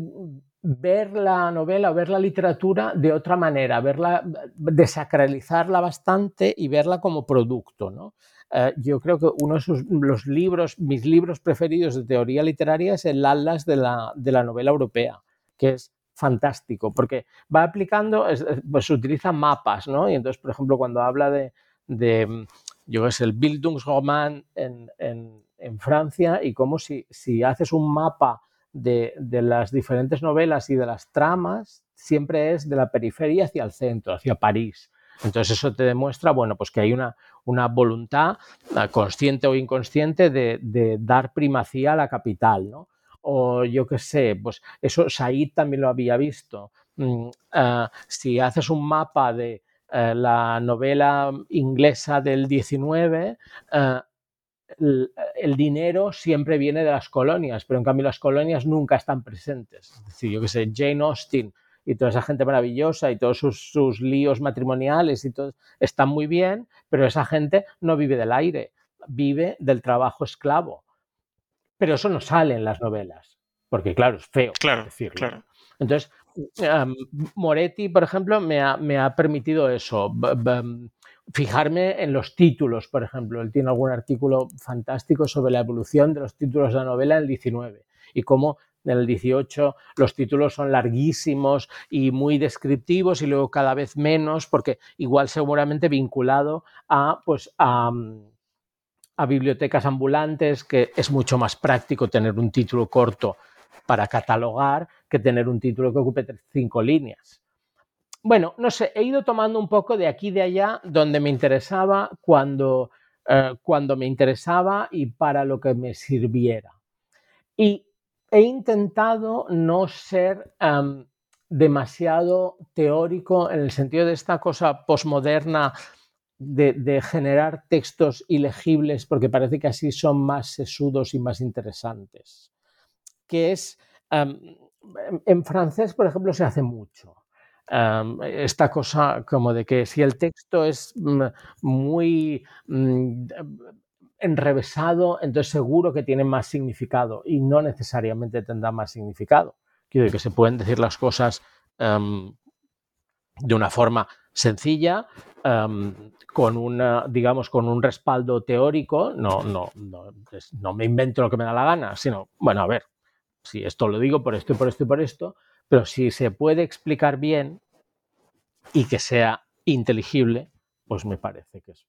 ver la novela o ver la literatura de otra manera, verla, desacralizarla bastante y verla como producto, ¿no? Uh, yo creo que uno de sus, los libros, mis libros preferidos de teoría literaria es el Atlas de la, de la novela europea, que es fantástico, porque va aplicando, es, pues utiliza mapas, ¿no? Y entonces, por ejemplo, cuando habla de, de yo es el Bildungsroman en, en, en, Francia y cómo si, si haces un mapa de, de, las diferentes novelas y de las tramas, siempre es de la periferia hacia el centro, hacia París. Entonces eso te demuestra, bueno, pues que hay una, una voluntad consciente o inconsciente de, de, dar primacía a la capital, ¿no? O yo qué sé, pues eso Said también lo había visto. Uh, si haces un mapa de uh, la novela inglesa del 19, uh, el, el, dinero siempre viene de las colonias, pero en cambio las colonias nunca están presentes. Es decir, yo qué sé, Jane Austen y toda esa gente maravillosa y todos sus, sus líos matrimoniales y todo están muy bien, pero esa gente no vive del aire. vive del trabajo esclavo. Pero eso no sale en las novelas, porque claro, es feo Claro, decirlo. claro. Entonces, em, Moretti, por ejemplo, me ha, me ha permitido eso, b- fijarme en los títulos, por ejemplo. Él tiene algún artículo fantástico sobre la evolución de los títulos de la novela en el 19 y cómo en el 18 los títulos son larguísimos y muy descriptivos y luego cada vez menos, porque igual seguramente vinculado a, pues, a, bibliotecas ambulantes, que es mucho más práctico tener un título corto para catalogar que tener un título que ocupe cinco líneas. Bueno, no sé, he ido tomando un poco de aquí y de allá donde me interesaba, cuando, eh, cuando me interesaba y para lo que me sirviera. Y he intentado no ser demasiado teórico en el sentido de esta cosa posmoderna de, generar textos ilegibles porque parece que así son más sesudos y más interesantes. Que es, en francés, por ejemplo, se hace mucho. Esta cosa como de que si el texto es mm, muy mm, enrevesado, entonces seguro que tiene más significado y no necesariamente tendrá más significado. Quiero decir que se pueden decir las cosas de una forma sencilla, con una, digamos, con un respaldo teórico, no, no, no, no me invento lo que me da la gana, sino, bueno, a ver, si esto lo digo por esto y por esto y por esto, pero si se puede explicar bien y que sea inteligible, pues me parece que es.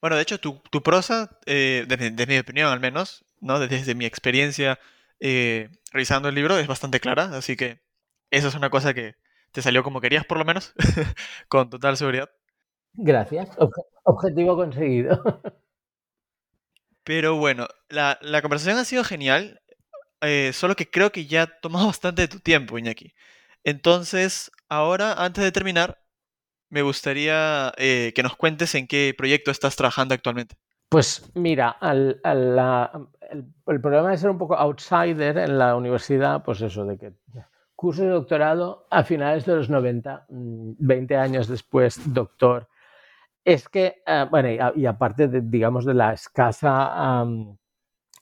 Bueno, de hecho, tu, tu prosa, eh, desde, desde mi opinión al menos, ¿no? Desde, desde mi experiencia eh, revisando el libro, es bastante clara, así que eso es una cosa que te salió como querías, por lo menos, con total seguridad. Gracias. Obje- objetivo conseguido. Pero bueno, la, la conversación ha sido genial, eh, solo que creo que ya ha tomado bastante de tu tiempo, Iñaki. Entonces, ahora, antes de terminar, me gustaría eh, que nos cuentes en qué proyecto estás trabajando actualmente. Pues mira, al- el, problema de ser un poco outsider en la universidad, pues eso, de que curso de doctorado a finales de los 90, mm, 20 años después, doctor, es que, eh, bueno, y, a- y aparte, de, digamos, de la escasa,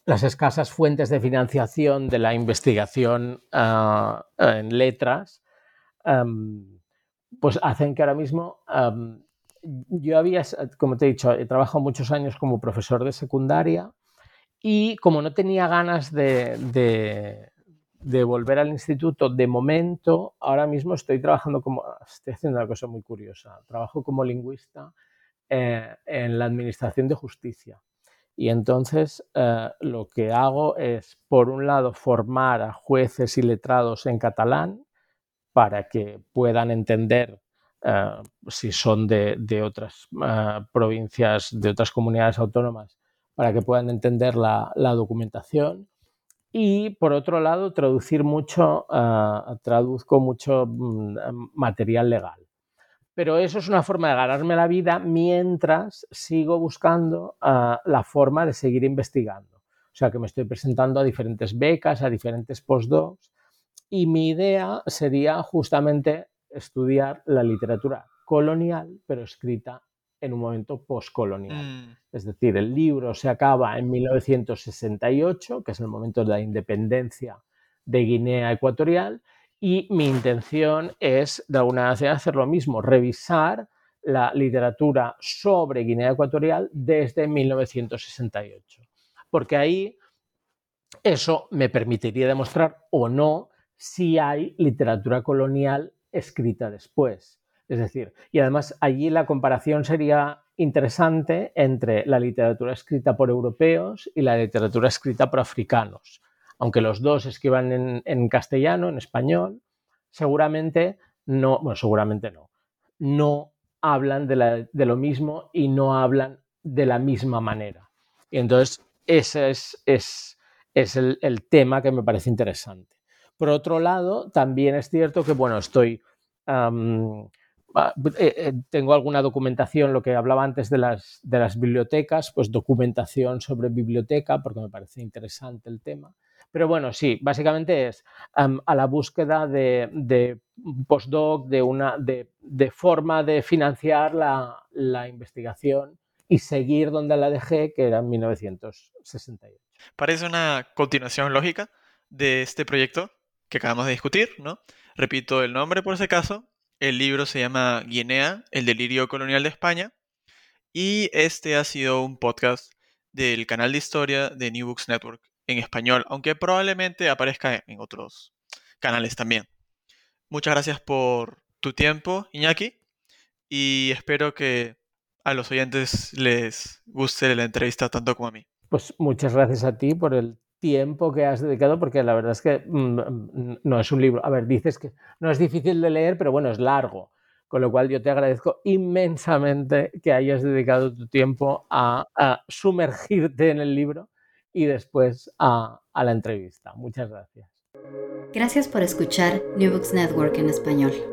las escasas fuentes de financiación de la investigación ah, en letras, am, pues hacen que ahora mismo am, yo había, como te he dicho, he trabajado muchos años como profesor de secundaria y como no tenía ganas de volver al instituto, de momento, ahora mismo estoy trabajando como, estoy haciendo una cosa muy curiosa, trabajo como lingüista eh, en la Administración de Justicia. Y entonces eh, lo que hago es, por un lado, formar a jueces y letrados en catalán para que puedan entender eh, si son de, otras eh, provincias, de otras comunidades autónomas, para que puedan entender la, la documentación. Y por otro lado, traducir mucho, traduzco mucho mm, material legal. Pero eso es una forma de ganarme la vida mientras sigo buscando uh, la forma de seguir investigando. O sea, que me estoy presentando a diferentes becas, a diferentes postdocs, y mi idea sería justamente estudiar la literatura colonial, pero escrita en un momento postcolonial. Mm, Es decir, el libro se acaba en 1968, que es el momento de la independencia de Guinea Ecuatorial, y mi intención es, de alguna manera, hacer lo mismo, revisar la literatura sobre Guinea Ecuatorial desde 1968. Porque ahí eso me permitiría demostrar o no si hay literatura colonial escrita después. Es decir, y además allí la comparación sería interesante entre la literatura escrita por europeos y la literatura escrita por africanos. Aunque los dos escriban en, en castellano, en español, seguramente no, bueno, seguramente no, no hablan de, lo mismo y no hablan de la misma manera. Y entonces ese es, el, tema que me parece interesante. Por otro lado, también es cierto que, bueno, estoy, um, eh, eh, tengo alguna documentación, lo que hablaba antes de las, de las bibliotecas, pues documentación sobre biblioteca, porque me parece interesante el tema. Pero bueno, sí, básicamente es a la búsqueda de, postdoc, de una de, forma de financiar la, investigación y seguir donde la dejé, que era en 1968. Parece una continuación lógica de este proyecto que acabamos de discutir, ¿no? Repito el nombre por ese caso. El libro se llama Guinea, el delirio colonial de España. Y este ha sido un podcast del canal de historia de New Books Network en español, aunque probablemente aparezca en otros canales también. Muchas gracias por tu tiempo, Iñaki, y espero que a los oyentes les guste la entrevista tanto como a mí. Pues muchas gracias a ti por el tiempo que has dedicado, porque la verdad es que mm, mm, no es un libro. A ver, dices que no es difícil de leer, pero bueno, es largo. Con lo cual yo te agradezco inmensamente que hayas dedicado tu tiempo a, sumergirte en el libro y después a, la entrevista. Muchas gracias. Gracias por escuchar New Books Network en español.